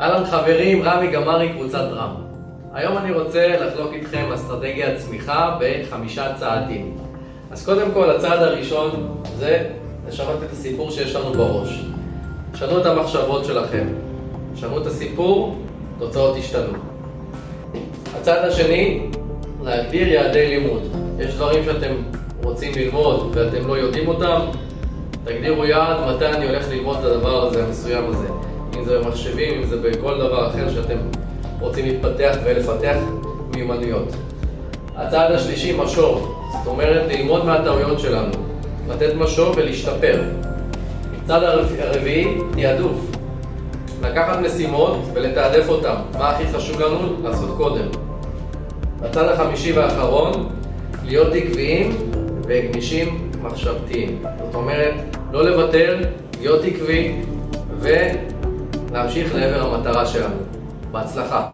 אהלן חברים, רמי גמרי, קבוצת רם. היום אני רוצה לחלוק איתכם אסטרטגיית צמיחה בחמישה צעדים. אז קודם כל, הצעד הראשון זה לשנות את הסיפור שיש לנו בראש. שנו את המחשבות שלכם. שנו את הסיפור, תוצאות ישתנו. הצעד השני, להגדיר יעדי לימוד. יש דברים שאתם רוצים ללמוד ואתם לא יודעים אותם, תגדירו יעד מתי אני הולך ללמוד את הדבר הזה, המסוים הזה. אם זה במחשבים, אם זה בכל דבר אחר שאתם רוצים להתפתח ולפתח מיומנויות. הצעד השלישי, משוב. זאת אומרת, ללמוד מהטעויות שלנו. לתת משוב ולהשתפר. הצעד הרביעי, תעדוף. לקחת משימות ולתעדף אותן. מה הכי חשוב לנו? לעשות קודם. הצעד החמישי והאחרון, להיות עקביים וגמישים מחשבתיים. זאת אומרת, לא לוותר, להיות עקבי ולהמשיך לעבר המטרה שלנו. בהצלחה.